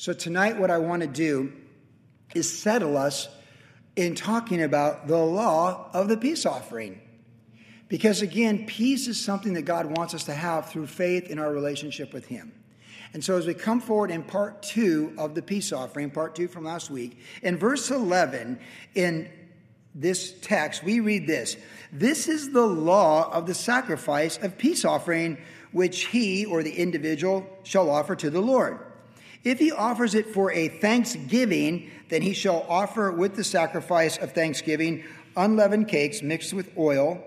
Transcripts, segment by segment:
So, tonight, what I want to do is settle us in talking about the law of the peace offering. Because again, peace is something that God wants us to have through faith in our relationship with Him. And so, as we come forward in part two of the peace offering, part two from last week, in verse 11, in this text, we read this This is the law of the sacrifice of peace offering, which he or the individual shall offer to the Lord. If he offers it for a thanksgiving, then he shall offer with the sacrifice of thanksgiving unleavened cakes mixed with oil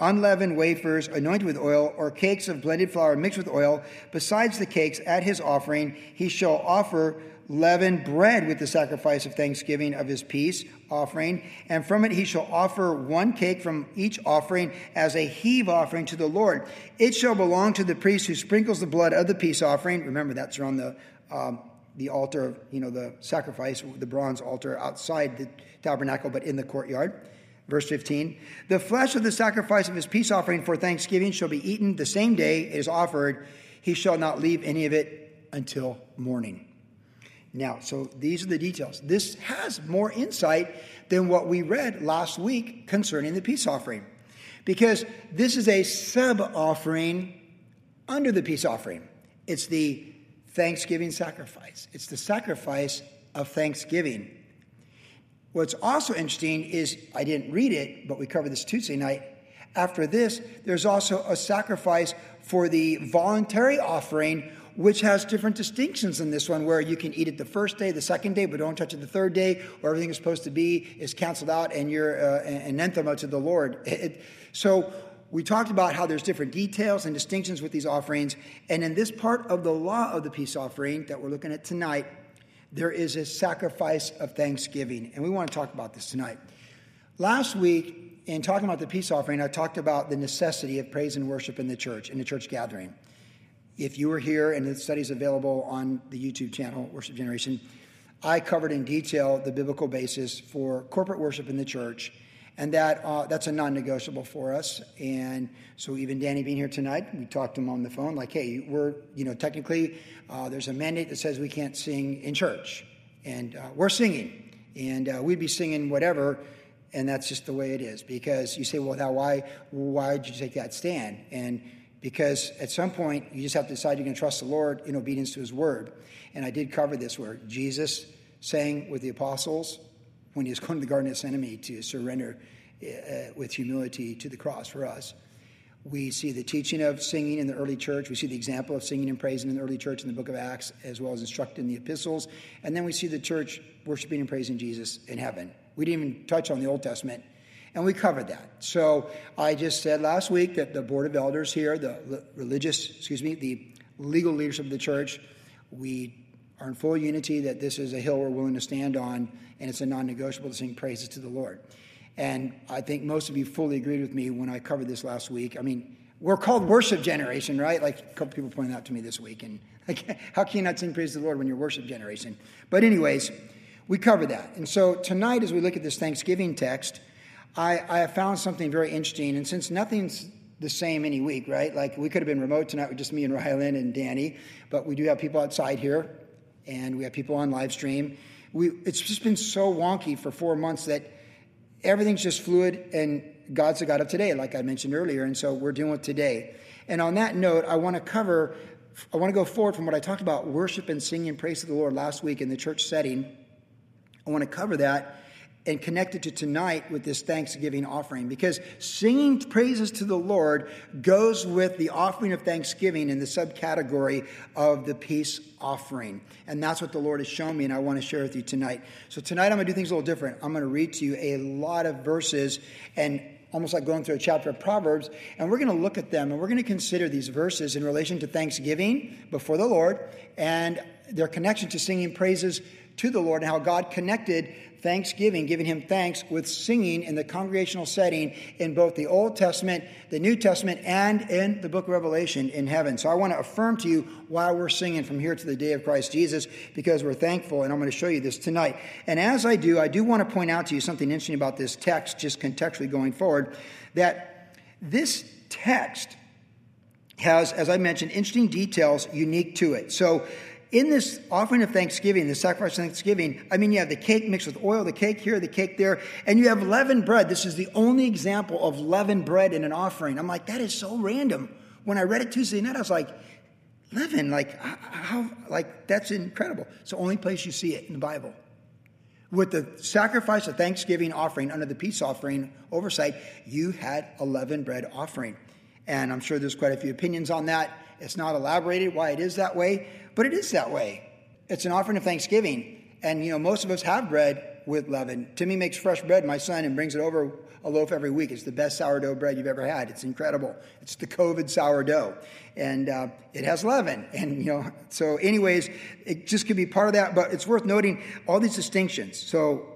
unleavened wafers anointed with oil, or cakes of blended flour mixed with oil. Besides the cakes at his offering, he shall offer leavened bread with the sacrifice of thanksgiving of his peace offering. And from it he shall offer one cake from each offering as a heave offering to the Lord. It shall belong to the priest who sprinkles the blood of the peace offering. Remember, that's around the. Um, the altar, you know, the sacrifice, the bronze altar outside the tabernacle, but in the courtyard. Verse 15 The flesh of the sacrifice of his peace offering for thanksgiving shall be eaten the same day it is offered. He shall not leave any of it until morning. Now, so these are the details. This has more insight than what we read last week concerning the peace offering. Because this is a sub offering under the peace offering. It's the thanksgiving sacrifice, it's the sacrifice of thanksgiving. What's also interesting is I didn't read it, but we covered this Tuesday night. After this, there's also a sacrifice for the voluntary offering, which has different distinctions in this one, where you can eat it the first day, the second day, but don't touch it the third day, or everything is supposed to be is canceled out and you're uh, anathema to the Lord. It, so we talked about how there's different details and distinctions with these offerings, and in this part of the law of the peace offering that we're looking at tonight, there is a sacrifice of thanksgiving. And we want to talk about this tonight. Last week, in talking about the peace offering, I talked about the necessity of praise and worship in the church, in the church gathering. If you were here and the study's available on the YouTube channel, Worship Generation, I covered in detail the biblical basis for corporate worship in the church and that uh, that's a non-negotiable for us. And so even Danny being here tonight, we talked to him on the phone, like, hey, we're you know technically uh, there's a mandate that says we can't sing in church, and uh, we're singing, and uh, we'd be singing whatever. And that's just the way it is. Because you say, well, now why why did you take that stand? And because at some point you just have to decide you're going to trust the Lord in obedience to His word. And I did cover this where Jesus sang with the apostles when he was going to the Garden of Gethsemane to surrender uh, with humility to the cross for us. We see the teaching of singing in the early church. We see the example of singing and praising in the early church in the book of Acts, as well as instructed in the epistles. And then we see the church worshiping and praising Jesus in heaven. We didn't even touch on the Old Testament, and we covered that. So I just said last week that the board of elders here, the religious, excuse me, the legal leadership of the church, we are in full unity that this is a hill we're willing to stand on, and it's a non negotiable to sing praises to the Lord. And I think most of you fully agreed with me when I covered this last week. I mean, we're called worship generation, right? Like a couple people pointed out to me this week. And like, how can you not sing praise to the Lord when you're worship generation? But, anyways, we covered that. And so tonight, as we look at this Thanksgiving text, I, I have found something very interesting. And since nothing's the same any week, right? Like we could have been remote tonight with just me and Rylan and Danny, but we do have people outside here and we have people on live stream. We, it's just been so wonky for four months that everything's just fluid and God's the God of today, like I mentioned earlier. And so we're dealing with today. And on that note, I want to cover, I want to go forward from what I talked about worship and singing praise to the Lord last week in the church setting. I want to cover that and connected to tonight with this Thanksgiving offering because singing praises to the Lord goes with the offering of thanksgiving in the subcategory of the peace offering. And that's what the Lord has shown me, and I want to share with you tonight. So, tonight I'm going to do things a little different. I'm going to read to you a lot of verses and almost like going through a chapter of Proverbs, and we're going to look at them and we're going to consider these verses in relation to thanksgiving before the Lord and their connection to singing praises to the Lord and how God connected thanksgiving, giving him thanks with singing in the congregational setting in both the Old Testament, the New Testament, and in the book of Revelation in heaven. So I want to affirm to you why we're singing from here to the day of Christ Jesus because we're thankful, and I'm going to show you this tonight. And as I do, I do want to point out to you something interesting about this text, just contextually going forward, that this text has, as I mentioned, interesting details unique to it. So in this offering of thanksgiving, the sacrifice of thanksgiving, I mean, you have the cake mixed with oil, the cake here, the cake there, and you have leavened bread. This is the only example of leavened bread in an offering. I'm like, that is so random. When I read it Tuesday night, I was like, leaven, like, how, like, that's incredible. It's the only place you see it in the Bible. With the sacrifice of thanksgiving offering under the peace offering oversight, you had a leavened bread offering. And I'm sure there's quite a few opinions on that. It's not elaborated why it is that way, but it is that way. It's an offering of thanksgiving. And, you know, most of us have bread with leaven. Timmy makes fresh bread, my son, and brings it over a loaf every week. It's the best sourdough bread you've ever had. It's incredible. It's the COVID sourdough. And uh, it has leaven. And, you know, so, anyways, it just could be part of that. But it's worth noting all these distinctions. So,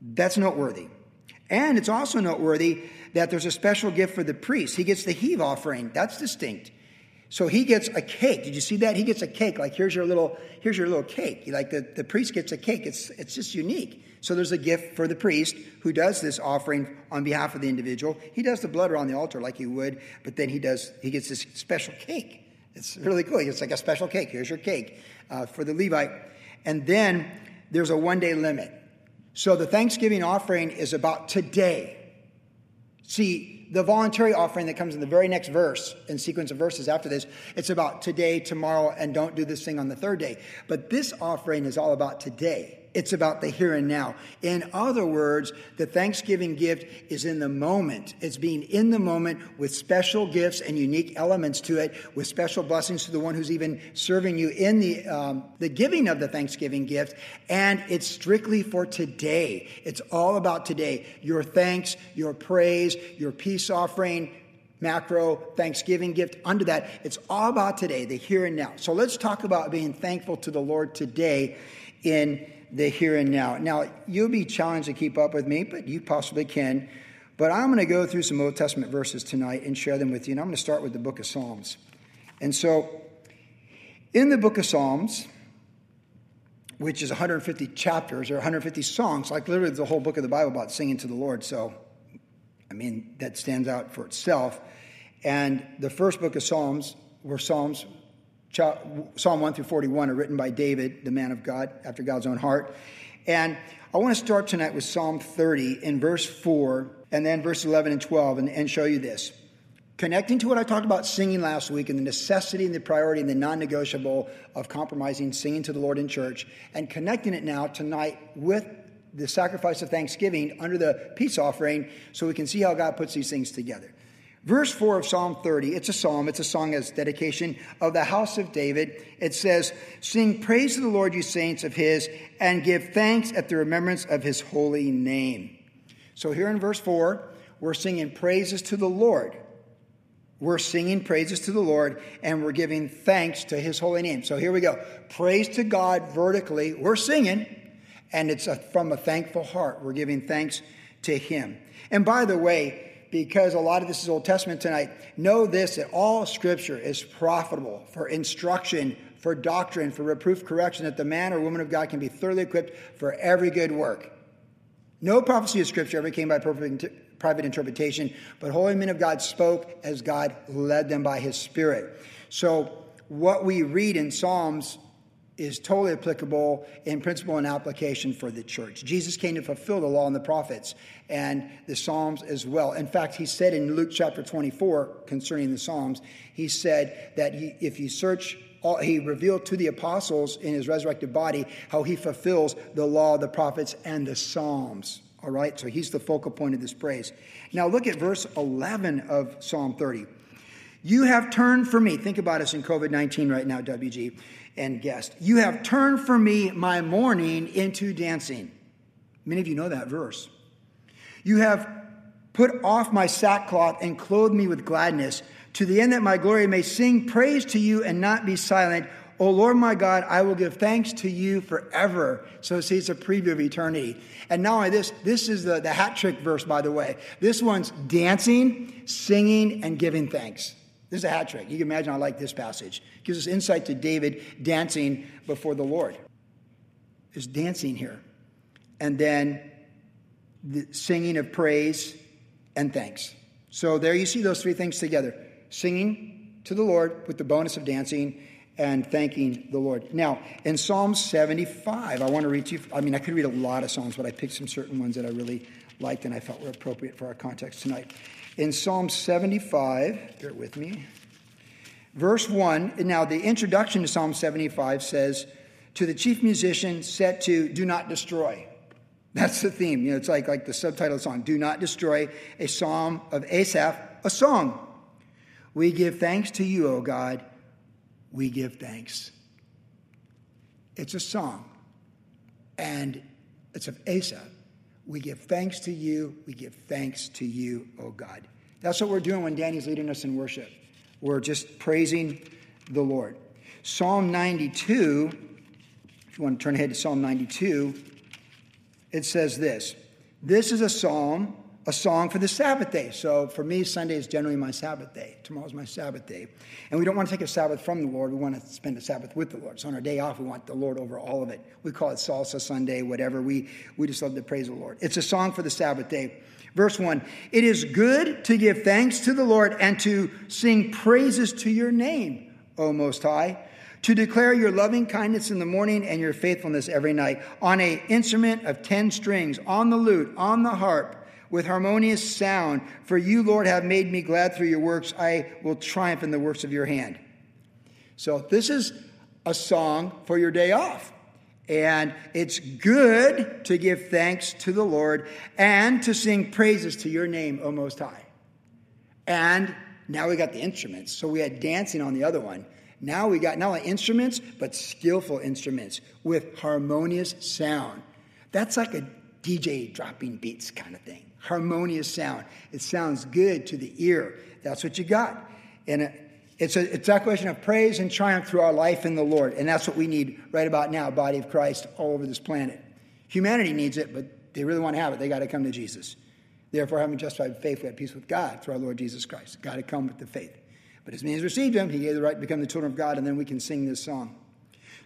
that's noteworthy. And it's also noteworthy that there's a special gift for the priest. He gets the heave offering. That's distinct. So he gets a cake. Did you see that? He gets a cake. Like here's your little, here's your little cake. Like the, the priest gets a cake. It's it's just unique. So there's a gift for the priest who does this offering on behalf of the individual. He does the blood around the altar like he would, but then he does he gets this special cake. It's really cool. It's like a special cake. Here's your cake uh, for the Levite, and then there's a one day limit. So the Thanksgiving offering is about today. See, the voluntary offering that comes in the very next verse and sequence of verses after this, it's about today, tomorrow, and don't do this thing on the third day. But this offering is all about today. It's about the here and now. In other words, the Thanksgiving gift is in the moment. It's being in the moment with special gifts and unique elements to it, with special blessings to the one who's even serving you in the, um, the giving of the Thanksgiving gift. And it's strictly for today. It's all about today. Your thanks, your praise, your peace offering, macro thanksgiving gift under that it's all about today the here and now so let's talk about being thankful to the lord today in the here and now. Now, you'll be challenged to keep up with me, but you possibly can. But I'm going to go through some Old Testament verses tonight and share them with you. And I'm going to start with the book of Psalms. And so, in the book of Psalms, which is 150 chapters or 150 songs, like literally the whole book of the Bible about singing to the Lord. So, I mean, that stands out for itself. And the first book of Psalms were Psalms Psalm 1 through 41 are written by David, the man of God, after God's own heart. And I want to start tonight with Psalm 30 in verse 4 and then verse 11 and 12 and, and show you this. Connecting to what I talked about singing last week and the necessity and the priority and the non negotiable of compromising singing to the Lord in church, and connecting it now tonight with the sacrifice of thanksgiving under the peace offering so we can see how God puts these things together. Verse 4 of Psalm 30, it's a psalm, it's a song as dedication of the house of David. It says, Sing praise to the Lord, you saints of his, and give thanks at the remembrance of his holy name. So here in verse 4, we're singing praises to the Lord. We're singing praises to the Lord and we're giving thanks to his holy name. So here we go. Praise to God vertically. We're singing, and it's from a thankful heart. We're giving thanks to him. And by the way, because a lot of this is Old Testament tonight, know this that all scripture is profitable for instruction, for doctrine, for reproof, correction, that the man or woman of God can be thoroughly equipped for every good work. No prophecy of scripture ever came by private interpretation, but holy men of God spoke as God led them by his Spirit. So, what we read in Psalms is totally applicable in principle and application for the church. Jesus came to fulfill the law and the prophets and the Psalms as well. In fact, he said in Luke chapter 24 concerning the Psalms, he said that he, if you search, all, he revealed to the apostles in his resurrected body how he fulfills the law, the prophets, and the Psalms. All right, so he's the focal point of this praise. Now look at verse 11 of Psalm 30. You have turned for me. Think about us in COVID 19 right now, WG and guest. You have turned for me my mourning into dancing. Many of you know that verse. You have put off my sackcloth and clothed me with gladness, to the end that my glory may sing praise to you and not be silent. O Lord my God, I will give thanks to you forever. So see, it's a preview of eternity. And only this, this is the, the hat trick verse, by the way. This one's dancing, singing, and giving thanks. This is a hat trick. You can imagine I like this passage. It gives us insight to David dancing before the Lord. There's dancing here. And then the singing of praise and thanks. So there you see those three things together singing to the Lord with the bonus of dancing, and thanking the Lord. Now, in Psalm 75, I want to read you, I mean, I could read a lot of Psalms, but I picked some certain ones that I really liked and I felt were appropriate for our context tonight. In Psalm 75, bear with me, verse 1, now the introduction to Psalm 75 says, To the chief musician set to do not destroy. That's the theme. You know, it's like, like the subtitle of the song, Do Not Destroy, a psalm of Asaph, a song. We give thanks to you, O God we give thanks. It's a song, and it's of Asaph. We give thanks to you. We give thanks to you, oh God. That's what we're doing when Danny's leading us in worship. We're just praising the Lord. Psalm 92, if you want to turn ahead to Psalm 92, it says this This is a psalm a song for the Sabbath day. So for me, Sunday is generally my Sabbath day. Tomorrow's my Sabbath day. And we don't want to take a Sabbath from the Lord. We want to spend a Sabbath with the Lord. So on our day off, we want the Lord over all of it. We call it Salsa Sunday, whatever. We, we just love to praise the Lord. It's a song for the Sabbath day. Verse 1 It is good to give thanks to the Lord and to sing praises to your name, O Most High to declare your loving kindness in the morning and your faithfulness every night on a instrument of ten strings on the lute on the harp with harmonious sound. For you, Lord, have made me glad through your works. I will triumph in the works of your hand. So, this is a song for your day off. And it's good to give thanks to the Lord and to sing praises to your name, O Most High. And now we got the instruments. So we had dancing on the other one. Now we got not only instruments, but skillful instruments with harmonious sound. That's like a DJ dropping beats kind of thing harmonious sound. It sounds good to the ear. That's what you got. And it's a, it's a question of praise and triumph through our life in the Lord. And that's what we need right about now, body of Christ all over this planet. Humanity needs it, but they really want to have it. They got to come to Jesus. Therefore, having justified faith, we have peace with God through our Lord Jesus Christ. Got to come with the faith. But as many as received him, he gave the right to become the children of God, and then we can sing this song.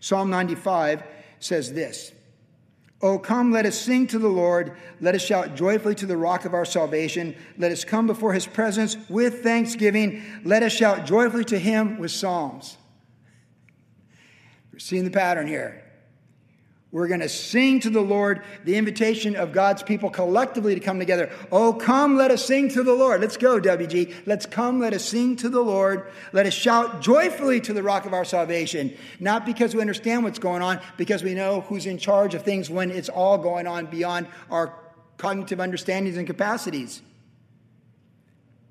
Psalm 95 says this Oh, come, let us sing to the Lord. Let us shout joyfully to the rock of our salvation. Let us come before his presence with thanksgiving. Let us shout joyfully to him with psalms. We're seeing the pattern here. We're going to sing to the Lord the invitation of God's people collectively to come together. Oh, come, let us sing to the Lord. Let's go, WG. Let's come, let us sing to the Lord. Let us shout joyfully to the rock of our salvation. Not because we understand what's going on, because we know who's in charge of things when it's all going on beyond our cognitive understandings and capacities.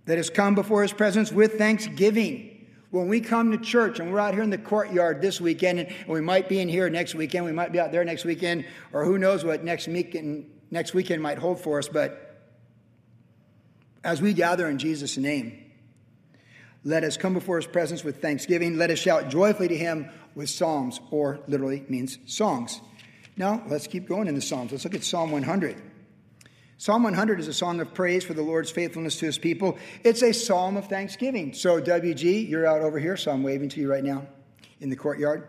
Let us come before his presence with thanksgiving. When we come to church and we're out here in the courtyard this weekend, and we might be in here next weekend, we might be out there next weekend, or who knows what next weekend, next weekend might hold for us, but as we gather in Jesus' name, let us come before his presence with thanksgiving. Let us shout joyfully to him with psalms, or literally means songs. Now, let's keep going in the Psalms. Let's look at Psalm 100. Psalm 100 is a song of praise for the Lord's faithfulness to his people. It's a psalm of thanksgiving. So, WG, you're out over here, so I'm waving to you right now in the courtyard.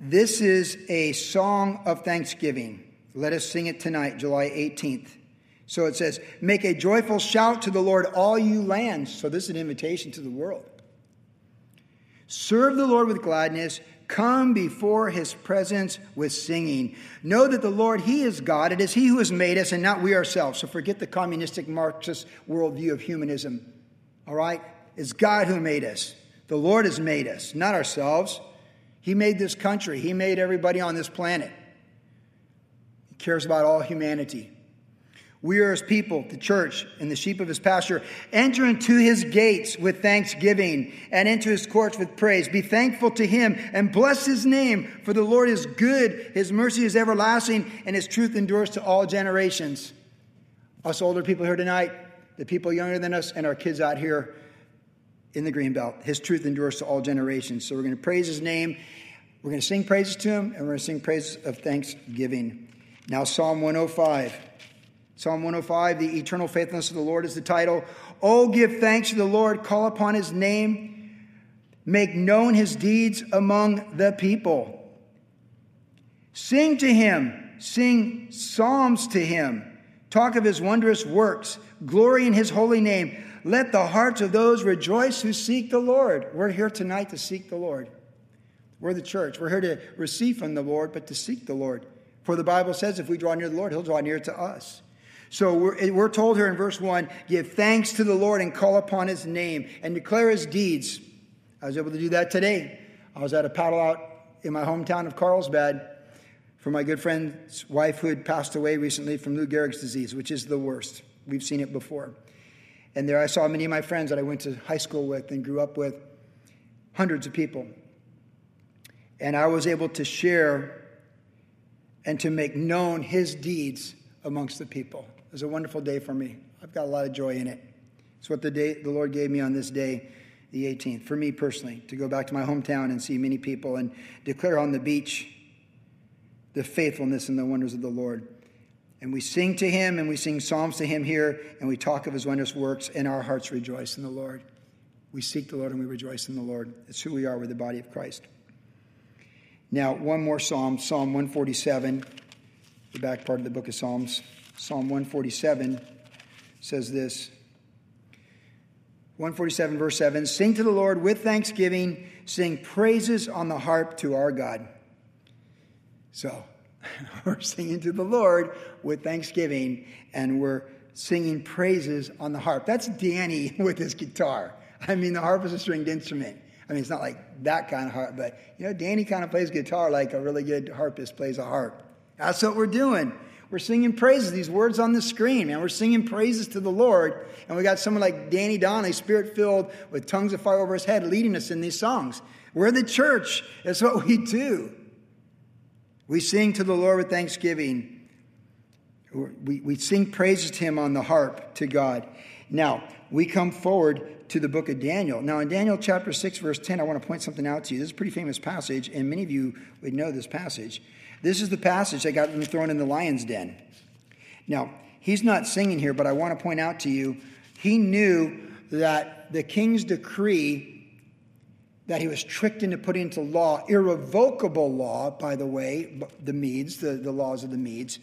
This is a song of thanksgiving. Let us sing it tonight, July 18th. So it says, Make a joyful shout to the Lord, all you lands. So this is an invitation to the world. Serve the Lord with gladness. Come before his presence with singing. Know that the Lord, he is God. It is he who has made us and not we ourselves. So forget the communistic Marxist worldview of humanism. All right? It's God who made us. The Lord has made us, not ourselves. He made this country, he made everybody on this planet. He cares about all humanity. We are his people, the church, and the sheep of his pasture. Enter into his gates with thanksgiving and into his courts with praise. Be thankful to him and bless his name, for the Lord is good. His mercy is everlasting, and his truth endures to all generations. Us older people here tonight, the people younger than us, and our kids out here in the green belt. His truth endures to all generations. So we're going to praise his name. We're going to sing praises to him, and we're going to sing praises of thanksgiving. Now, Psalm 105. Psalm 105, the eternal faithfulness of the Lord is the title. Oh, give thanks to the Lord, call upon his name, make known his deeds among the people. Sing to him, sing psalms to him, talk of his wondrous works, glory in his holy name. Let the hearts of those rejoice who seek the Lord. We're here tonight to seek the Lord. We're the church. We're here to receive from the Lord, but to seek the Lord. For the Bible says if we draw near the Lord, he'll draw near to us. So we're, we're told here in verse 1 give thanks to the Lord and call upon his name and declare his deeds. I was able to do that today. I was at a paddle out in my hometown of Carlsbad for my good friend's wife who had passed away recently from Lou Gehrig's disease, which is the worst. We've seen it before. And there I saw many of my friends that I went to high school with and grew up with, hundreds of people. And I was able to share and to make known his deeds amongst the people. It was a wonderful day for me. I've got a lot of joy in it. It's what the day the Lord gave me on this day, the 18th, for me personally, to go back to my hometown and see many people and declare on the beach the faithfulness and the wonders of the Lord. And we sing to him and we sing psalms to him here and we talk of his wondrous works and our hearts rejoice in the Lord. We seek the Lord and we rejoice in the Lord. It's who we are. We're the body of Christ. Now, one more psalm, Psalm 147, the back part of the book of Psalms. Psalm 147 says this 147, verse 7 Sing to the Lord with thanksgiving, sing praises on the harp to our God. So, we're singing to the Lord with thanksgiving, and we're singing praises on the harp. That's Danny with his guitar. I mean, the harp is a stringed instrument. I mean, it's not like that kind of harp, but you know, Danny kind of plays guitar like a really good harpist plays a harp. That's what we're doing. We're singing praises, these words on the screen, man. We're singing praises to the Lord. And we got someone like Danny Donnelly, spirit filled with tongues of fire over his head, leading us in these songs. We're the church. That's what we do. We sing to the Lord with thanksgiving. We, we sing praises to him on the harp to God. Now, we come forward to the book of Daniel. Now, in Daniel chapter 6, verse 10, I want to point something out to you. This is a pretty famous passage, and many of you would know this passage. This is the passage that got him thrown in the lion's den. Now, he's not singing here, but I want to point out to you, he knew that the king's decree that he was tricked into putting into law, irrevocable law, by the way, the Medes, the, the laws of the Medes,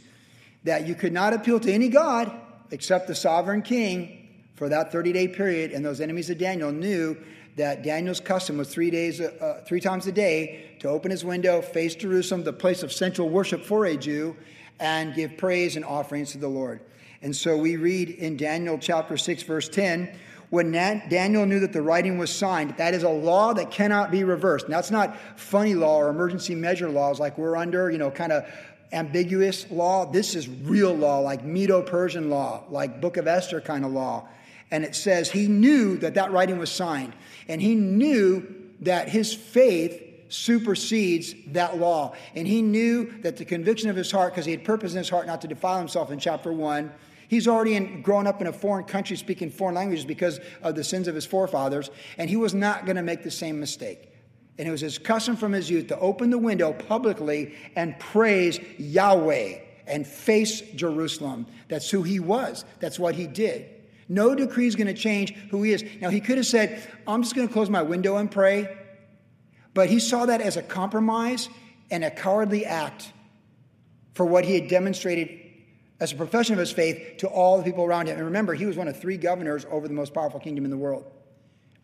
that you could not appeal to any God except the sovereign king for that 30 day period. And those enemies of Daniel knew that Daniel's custom was three days, uh, three times a day to open his window, face Jerusalem, the place of central worship for a Jew, and give praise and offerings to the Lord. And so we read in Daniel chapter 6, verse 10, when Daniel knew that the writing was signed, that is a law that cannot be reversed. Now, that's not funny law or emergency measure laws like we're under, you know, kind of ambiguous law. This is real law, like Medo Persian law, like Book of Esther kind of law. And it says he knew that that writing was signed, and he knew that his faith supersedes that law. And he knew that the conviction of his heart, because he had purpose in his heart not to defile himself in chapter 1, He's already in, grown up in a foreign country speaking foreign languages because of the sins of his forefathers, and he was not going to make the same mistake. And it was his custom from his youth to open the window publicly and praise Yahweh and face Jerusalem. That's who he was, that's what he did. No decree is going to change who he is. Now, he could have said, I'm just going to close my window and pray. But he saw that as a compromise and a cowardly act for what he had demonstrated as a profession of his faith to all the people around him. And remember, he was one of three governors over the most powerful kingdom in the world.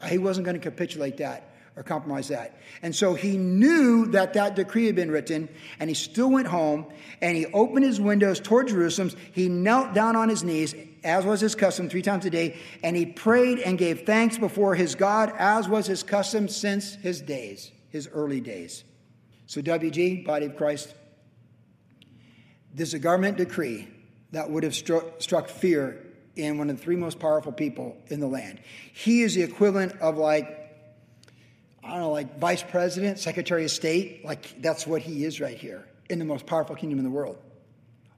Uh, he wasn't going to capitulate that or compromise that. And so he knew that that decree had been written, and he still went home and he opened his windows toward Jerusalem. He knelt down on his knees, as was his custom, three times a day, and he prayed and gave thanks before his God, as was his custom since his days, his early days. So, WG, body of Christ, this is a government decree that would have struck, struck fear in one of the three most powerful people in the land. He is the equivalent of like, I don't know, like vice president, secretary of state. Like that's what he is right here in the most powerful kingdom in the world.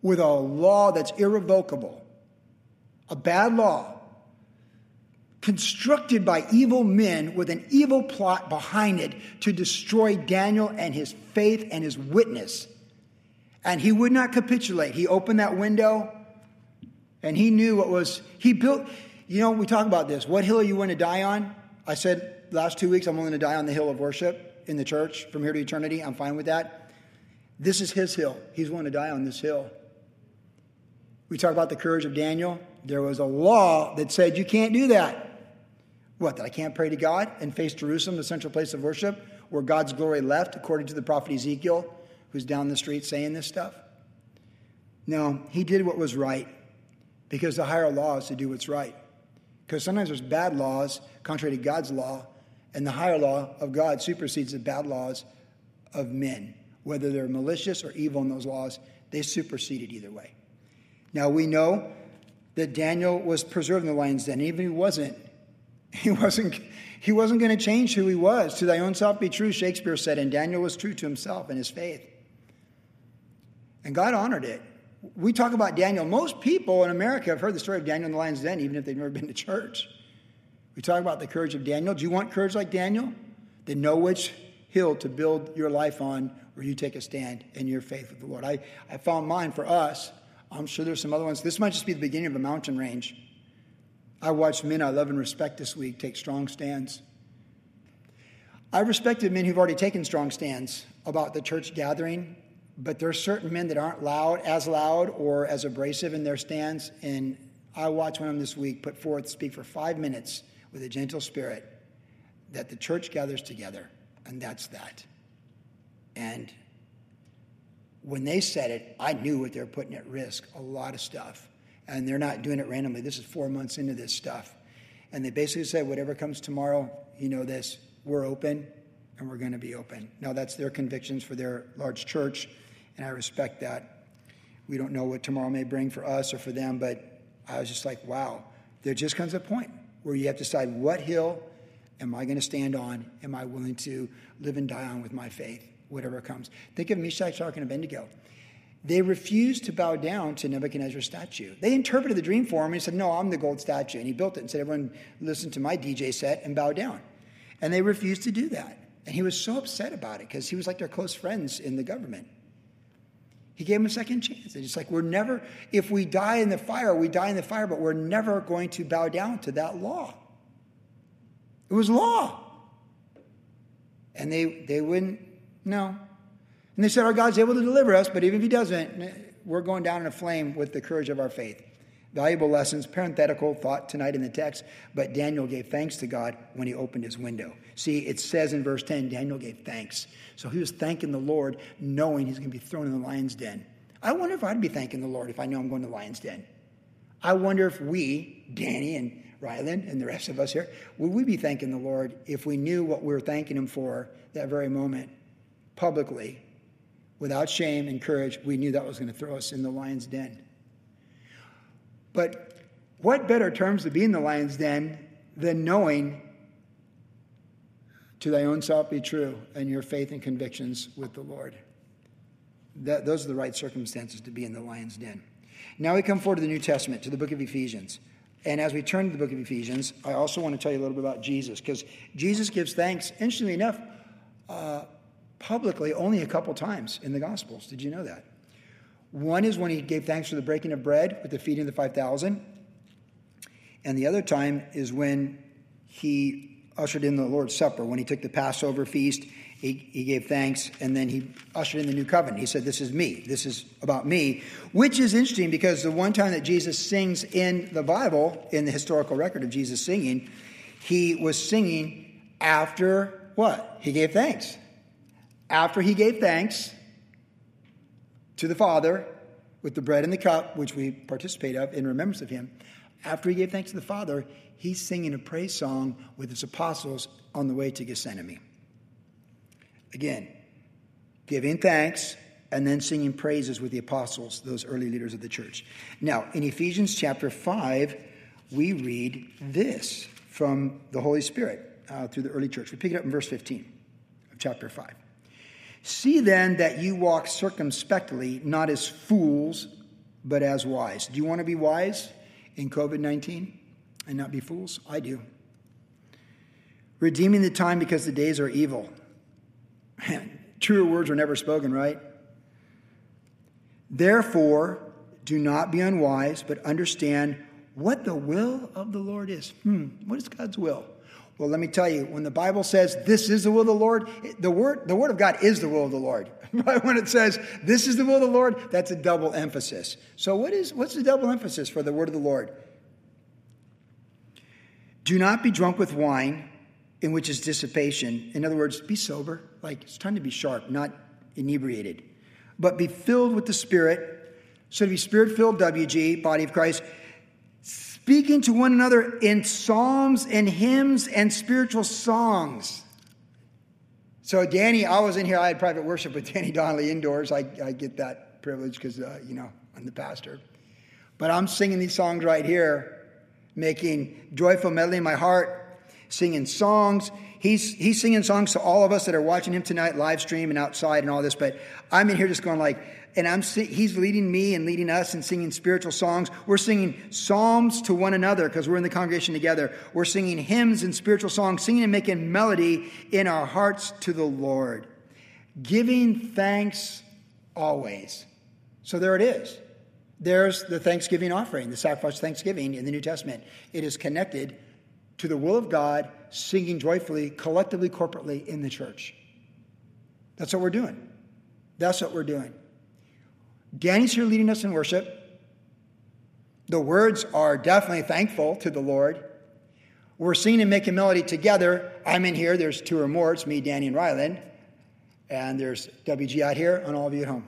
With a law that's irrevocable, a bad law constructed by evil men with an evil plot behind it to destroy Daniel and his faith and his witness and he would not capitulate. He opened that window and he knew what was, he built, you know, we talk about this. What hill are you willing to die on? I said last two weeks, I'm willing to die on the hill of worship in the church from here to eternity. I'm fine with that. This is his hill. He's willing to die on this hill. We talk about the courage of Daniel. There was a law that said you can't do that. What, that I can't pray to God and face Jerusalem, the central place of worship, where God's glory left, according to the prophet Ezekiel, who's down the street saying this stuff? No, he did what was right because the higher law is to do what's right. Because sometimes there's bad laws contrary to God's law, and the higher law of God supersedes the bad laws of men. Whether they're malicious or evil in those laws, they superseded either way. Now we know that Daniel was preserved in the lion's den. Even if he wasn't, he wasn't, he wasn't going to change who he was. To thy own self be true, Shakespeare said, and Daniel was true to himself and his faith. And God honored it. We talk about Daniel. Most people in America have heard the story of Daniel in the lion's den, even if they've never been to church. We talk about the courage of Daniel. Do you want courage like Daniel? Then know which hill to build your life on where you take a stand in your faith with the Lord. I, I found mine for us. I'm sure there's some other ones. This might just be the beginning of a mountain range. I watched men I love and respect this week take strong stands. I respected men who've already taken strong stands about the church gathering, but there are certain men that aren't loud, as loud or as abrasive in their stands. And I watched one of them this week put forth, speak for five minutes with a gentle spirit that the church gathers together, and that's that. And when they said it, I knew what they were putting at risk a lot of stuff. And they're not doing it randomly. This is four months into this stuff. And they basically said, whatever comes tomorrow, you know this, we're open and we're going to be open. Now, that's their convictions for their large church, and I respect that. We don't know what tomorrow may bring for us or for them, but I was just like, wow, there just comes a point where you have to decide what hill am I going to stand on? Am I willing to live and die on with my faith? Whatever comes. Think of Meshach, Shadrach, and Abednego. They refused to bow down to Nebuchadnezzar's statue. They interpreted the dream for him and said, No, I'm the gold statue. And he built it and said, Everyone listen to my DJ set and bow down. And they refused to do that. And he was so upset about it because he was like their close friends in the government. He gave them a second chance. And it's like, we're never, if we die in the fire, we die in the fire, but we're never going to bow down to that law. It was law. And they, they wouldn't no. And they said, Our God's able to deliver us, but even if He doesn't, we're going down in a flame with the courage of our faith. Valuable lessons, parenthetical thought tonight in the text, but Daniel gave thanks to God when he opened his window. See, it says in verse 10, Daniel gave thanks. So he was thanking the Lord, knowing he's going to be thrown in the lion's den. I wonder if I'd be thanking the Lord if I know I'm going to the lion's den. I wonder if we, Danny and Ryland and the rest of us here, would we be thanking the Lord if we knew what we were thanking him for that very moment publicly, without shame and courage, we knew that was going to throw us in the lion's den. But what better terms to be in the lion's den than knowing to thy own self be true and your faith and convictions with the Lord? That, those are the right circumstances to be in the lion's den. Now we come forward to the New Testament, to the book of Ephesians. And as we turn to the book of Ephesians, I also want to tell you a little bit about Jesus, because Jesus gives thanks, interestingly enough, uh, publicly only a couple times in the Gospels. Did you know that? One is when he gave thanks for the breaking of bread with the feeding of the 5,000. And the other time is when he ushered in the Lord's Supper, when he took the Passover feast. He, he gave thanks and then he ushered in the new covenant. He said, This is me. This is about me, which is interesting because the one time that Jesus sings in the Bible, in the historical record of Jesus singing, he was singing after what? He gave thanks after he gave thanks to the Father with the bread and the cup, which we participate of in remembrance of him, after he gave thanks to the Father, he's singing a praise song with his apostles on the way to Gethsemane. Again, giving thanks and then singing praises with the apostles, those early leaders of the church. Now, in Ephesians chapter 5, we read this from the Holy Spirit uh, through the early church. We pick it up in verse 15 of chapter 5. See then that you walk circumspectly, not as fools, but as wise. Do you want to be wise in COVID 19 and not be fools? I do. Redeeming the time because the days are evil. Man, truer words were never spoken, right? Therefore, do not be unwise, but understand what the will of the Lord is. Hmm, what is God's will? Well, let me tell you, when the Bible says this is the will of the Lord, the word, the word of God is the will of the Lord. But when it says this is the will of the Lord, that's a double emphasis. So what is what's the double emphasis for the word of the Lord? Do not be drunk with wine, in which is dissipation. In other words, be sober. Like it's time to be sharp, not inebriated. But be filled with the Spirit. So to be spirit filled, WG, body of Christ, speaking to one another in psalms and hymns and spiritual songs. So, Danny, I was in here, I had private worship with Danny Donnelly indoors. I, I get that privilege because, uh, you know, I'm the pastor. But I'm singing these songs right here, making joyful melody in my heart, singing songs. He's, he's singing songs to all of us that are watching him tonight, live stream and outside and all this. But I'm in here just going like, and I'm he's leading me and leading us and singing spiritual songs. We're singing psalms to one another because we're in the congregation together. We're singing hymns and spiritual songs, singing and making melody in our hearts to the Lord, giving thanks always. So there it is. There's the Thanksgiving offering, the sacrifice of Thanksgiving in the New Testament. It is connected to the will of God, singing joyfully, collectively, corporately in the church. That's what we're doing. That's what we're doing. Danny's here leading us in worship. The words are definitely thankful to the Lord. We're singing and making melody together. I'm in here. There's two or more. It's me, Danny, and Ryland. And there's WG out here, and all of you at home.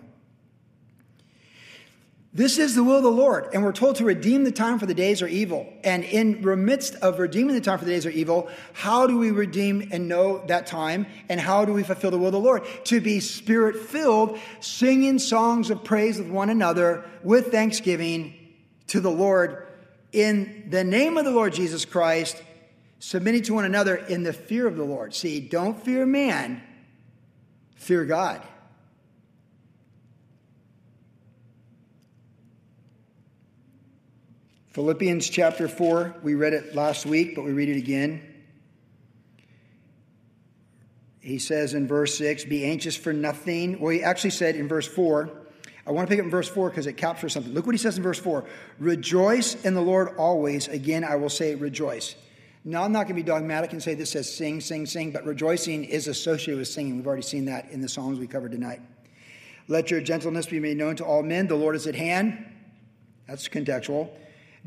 This is the will of the Lord, and we're told to redeem the time for the days are evil. And in the midst of redeeming the time for the days are evil, how do we redeem and know that time? And how do we fulfill the will of the Lord? To be spirit filled, singing songs of praise with one another with thanksgiving to the Lord in the name of the Lord Jesus Christ, submitting to one another in the fear of the Lord. See, don't fear man, fear God. Philippians chapter 4, we read it last week, but we read it again. He says in verse 6, Be anxious for nothing. Well, he actually said in verse 4, I want to pick up in verse 4 because it captures something. Look what he says in verse 4 Rejoice in the Lord always. Again, I will say rejoice. Now, I'm not going to be dogmatic and say this says sing, sing, sing, but rejoicing is associated with singing. We've already seen that in the Psalms we covered tonight. Let your gentleness be made known to all men. The Lord is at hand. That's contextual.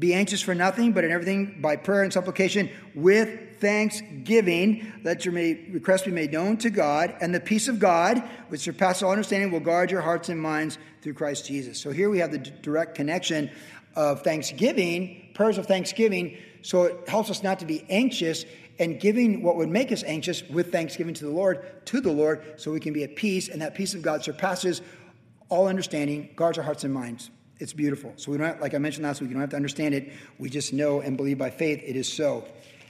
Be anxious for nothing, but in everything by prayer and supplication with thanksgiving. Let your request be made known to God, and the peace of God, which surpasses all understanding, will guard your hearts and minds through Christ Jesus. So here we have the direct connection of thanksgiving, prayers of thanksgiving. So it helps us not to be anxious and giving what would make us anxious with thanksgiving to the Lord, to the Lord, so we can be at peace, and that peace of God surpasses all understanding, guards our hearts and minds. It's beautiful. So we don't, have, like I mentioned last week, you don't have to understand it. We just know and believe by faith it is so.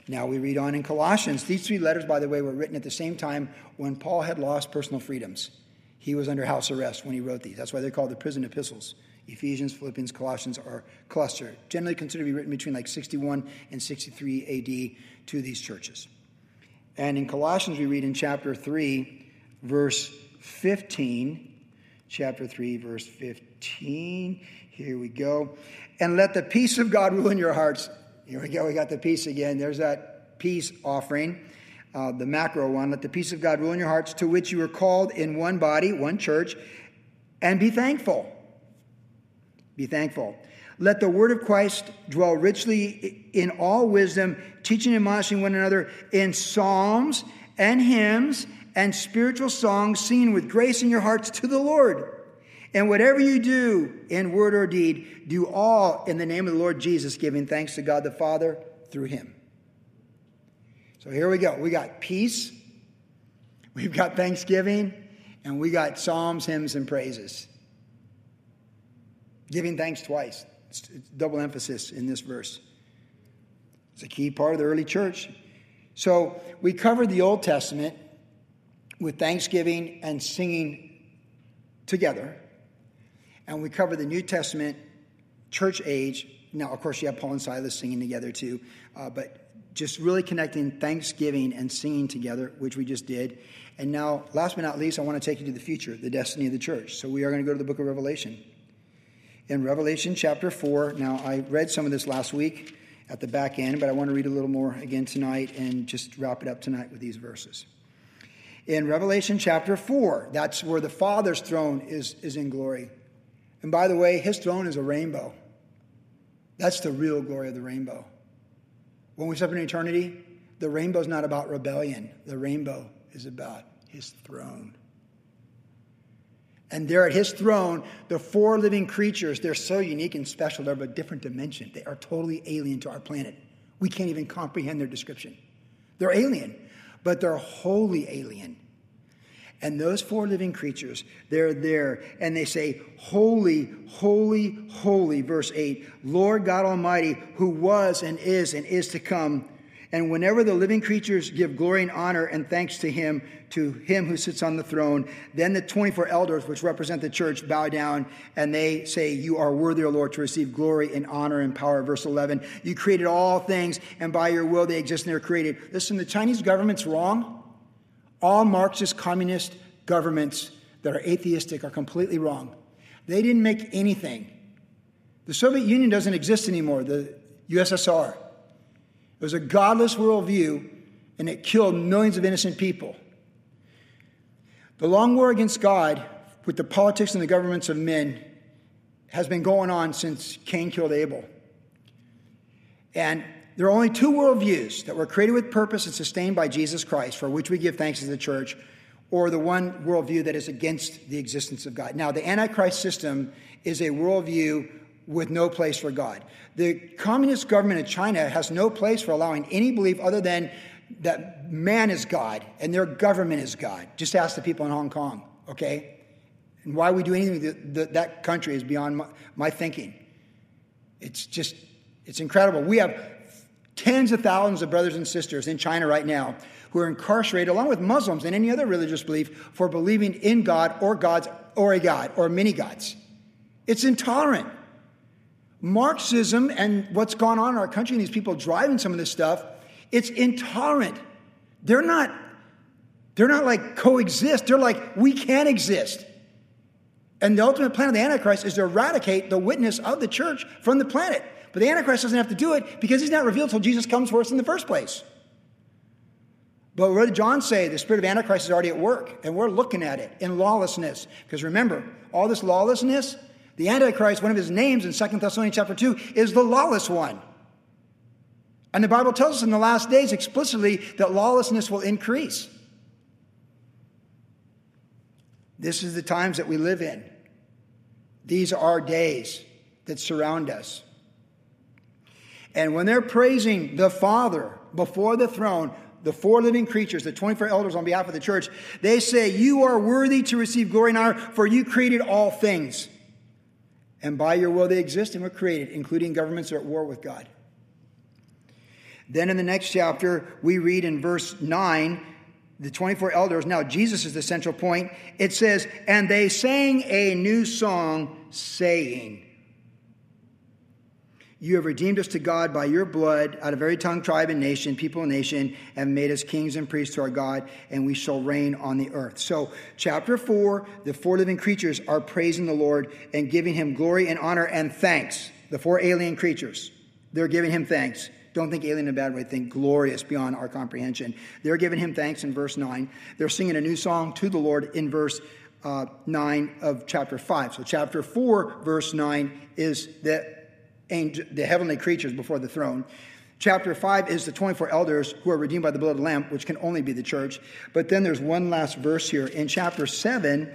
Now we read on in Colossians. These three letters, by the way, were written at the same time when Paul had lost personal freedoms. He was under house arrest when he wrote these. That's why they're called the prison epistles. Ephesians, Philippians, Colossians are clustered, generally considered to be written between like 61 and 63 AD to these churches. And in Colossians, we read in chapter 3, verse 15. Chapter 3, verse 15. Here we go. And let the peace of God rule in your hearts. Here we go. We got the peace again. There's that peace offering, uh, the macro one. Let the peace of God rule in your hearts, to which you are called in one body, one church, and be thankful. Be thankful. Let the word of Christ dwell richly in all wisdom, teaching and admonishing one another in psalms and hymns and spiritual songs, singing with grace in your hearts to the Lord. And whatever you do in word or deed, do all in the name of the Lord Jesus, giving thanks to God the Father through him. So here we go. We got peace, we've got thanksgiving, and we got psalms, hymns, and praises. Giving thanks twice. It's, double emphasis in this verse. It's a key part of the early church. So we covered the Old Testament with thanksgiving and singing together and we cover the New Testament church age. Now, of course, you have Paul and Silas singing together too, uh, but just really connecting thanksgiving and singing together, which we just did. And now, last but not least, I want to take you to the future, the destiny of the church. So we are going to go to the book of Revelation. In Revelation chapter 4, now I read some of this last week at the back end, but I want to read a little more again tonight and just wrap it up tonight with these verses. In Revelation chapter 4, that's where the Father's throne is, is in glory. And by the way, his throne is a rainbow. That's the real glory of the rainbow. When we step into eternity, the rainbow is not about rebellion, the rainbow is about his throne. And there at his throne, the four living creatures, they're so unique and special. They're of a different dimension. They are totally alien to our planet. We can't even comprehend their description. They're alien, but they're wholly alien. And those four living creatures, they're there and they say, Holy, holy, holy, verse 8, Lord God Almighty, who was and is and is to come. And whenever the living creatures give glory and honor and thanks to him, to him who sits on the throne, then the 24 elders, which represent the church, bow down and they say, You are worthy, O Lord, to receive glory and honor and power. Verse 11, You created all things, and by your will they exist and they're created. Listen, the Chinese government's wrong. All Marxist communist governments that are atheistic are completely wrong. They didn't make anything. The Soviet Union doesn't exist anymore, the USSR. It was a godless worldview, and it killed millions of innocent people. The long war against God with the politics and the governments of men has been going on since Cain killed Abel. And there are only two worldviews that were created with purpose and sustained by Jesus Christ, for which we give thanks as the church, or the one worldview that is against the existence of God. Now, the Antichrist system is a worldview with no place for God. The communist government of China has no place for allowing any belief other than that man is God and their government is God. Just ask the people in Hong Kong, okay? And why we do anything with that, that country is beyond my, my thinking. It's just, it's incredible. We have tens of thousands of brothers and sisters in China right now who are incarcerated, along with Muslims and any other religious belief, for believing in God or gods or a God or many gods. It's intolerant. Marxism and what's gone on in our country and these people driving some of this stuff, it's intolerant. They're not, they're not like coexist, they're like we can't exist. And the ultimate plan of the Antichrist is to eradicate the witness of the church from the planet. But the Antichrist doesn't have to do it because he's not revealed until Jesus comes for us in the first place. But what did John say? The spirit of Antichrist is already at work, and we're looking at it in lawlessness. Because remember, all this lawlessness the Antichrist, one of his names in 2 Thessalonians chapter 2, is the lawless one. And the Bible tells us in the last days explicitly that lawlessness will increase. This is the times that we live in. These are days that surround us. And when they're praising the Father before the throne, the four living creatures, the 24 elders on behalf of the church, they say, You are worthy to receive glory and honor, for you created all things and by your will they exist and were created, including governments that are at war with God. Then in the next chapter, we read in verse 9, the 24 elders, now Jesus is the central point. It says, And they sang a new song, saying, you have redeemed us to God by your blood out of every tongue, tribe, and nation, people, and nation, and made us kings and priests to our God, and we shall reign on the earth. So, chapter 4, the four living creatures are praising the Lord and giving him glory and honor and thanks. The four alien creatures, they're giving him thanks. Don't think alien in a bad way, think glorious beyond our comprehension. They're giving him thanks in verse 9. They're singing a new song to the Lord in verse uh, 9 of chapter 5. So, chapter 4, verse 9 is that angel, the heavenly creatures before the throne. Chapter 5 is the 24 elders who are redeemed by the blood of the Lamb, which can only be the church. But then there's one last verse here. In chapter 7,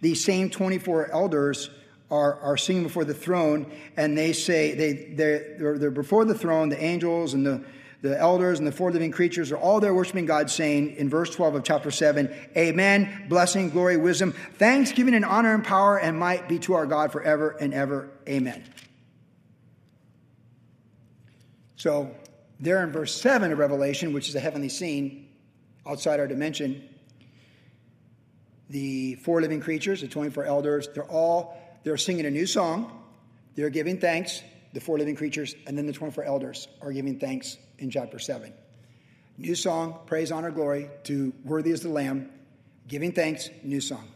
these same 24 elders are, are singing before the throne, and they say, they, they're, they're before the throne, the angels and the, the elders and the four living creatures are all there worshiping God, saying in verse 12 of chapter 7, Amen, blessing, glory, wisdom, thanksgiving, and honor and power and might be to our God forever and ever. Amen. So, there in verse 7 of Revelation, which is a heavenly scene outside our dimension, the four living creatures, the 24 elders, they're all they're singing a new song. They're giving thanks, the four living creatures, and then the 24 elders are giving thanks in chapter 7. New song, praise, honor, glory to worthy is the Lamb, giving thanks, new song.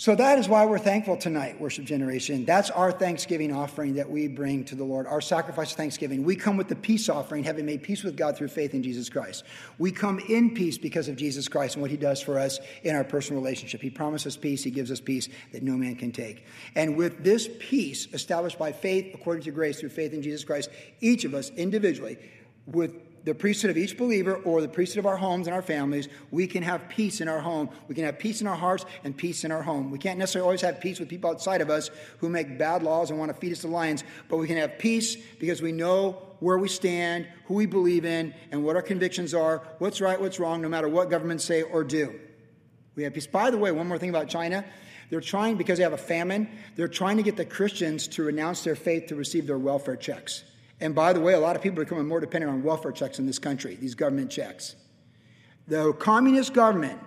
So that is why we're thankful tonight, worship generation. That's our thanksgiving offering that we bring to the Lord, our sacrifice of thanksgiving. We come with the peace offering, having made peace with God through faith in Jesus Christ. We come in peace because of Jesus Christ and what he does for us in our personal relationship. He promises peace, he gives us peace that no man can take. And with this peace established by faith according to grace through faith in Jesus Christ, each of us individually with the priesthood of each believer or the priesthood of our homes and our families, we can have peace in our home. We can have peace in our hearts and peace in our home. We can't necessarily always have peace with people outside of us who make bad laws and want to feed us to lions, but we can have peace because we know where we stand, who we believe in, and what our convictions are, what's right, what's wrong, no matter what governments say or do. We have peace. By the way, one more thing about China. They're trying, because they have a famine, they're trying to get the Christians to renounce their faith to receive their welfare checks. And by the way, a lot of people are becoming more dependent on welfare checks in this country, these government checks. The communist government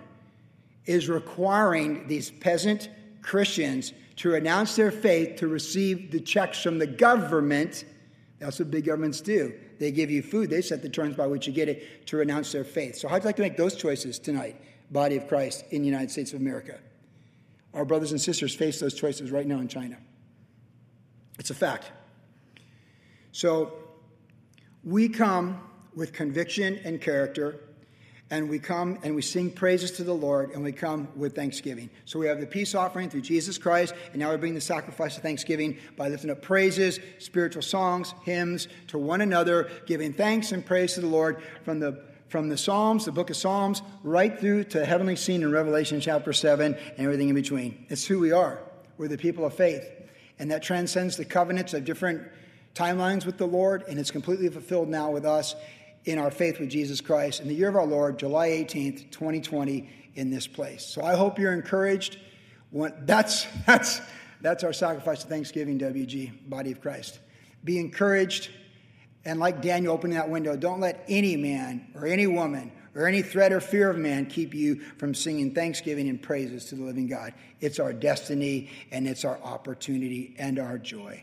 is requiring these peasant Christians to renounce their faith to receive the checks from the government. That's what big governments do. They give you food, they set the terms by which you get it to renounce their faith. So, how'd you like to make those choices tonight, body of Christ in the United States of America? Our brothers and sisters face those choices right now in China. It's a fact. So we come with conviction and character, and we come and we sing praises to the Lord, and we come with thanksgiving. So we have the peace offering through Jesus Christ, and now we bring the sacrifice of thanksgiving by lifting up praises, spiritual songs, hymns to one another, giving thanks and praise to the Lord from the from the Psalms, the book of Psalms, right through to heavenly scene in Revelation chapter 7 and everything in between. It's who we are. We're the people of faith. And that transcends the covenants of different timelines with the Lord, and it's completely fulfilled now with us in our faith with Jesus Christ in the year of our Lord, July 18th, 2020, in this place. So I hope you're encouraged. That's, that's, that's our sacrifice of thanksgiving, WG, body of Christ. Be encouraged, and like Daniel opening that window, don't let any man or any woman or any threat or fear of man keep you from singing thanksgiving and praises to the living God. It's our destiny and it's our opportunity and our joy.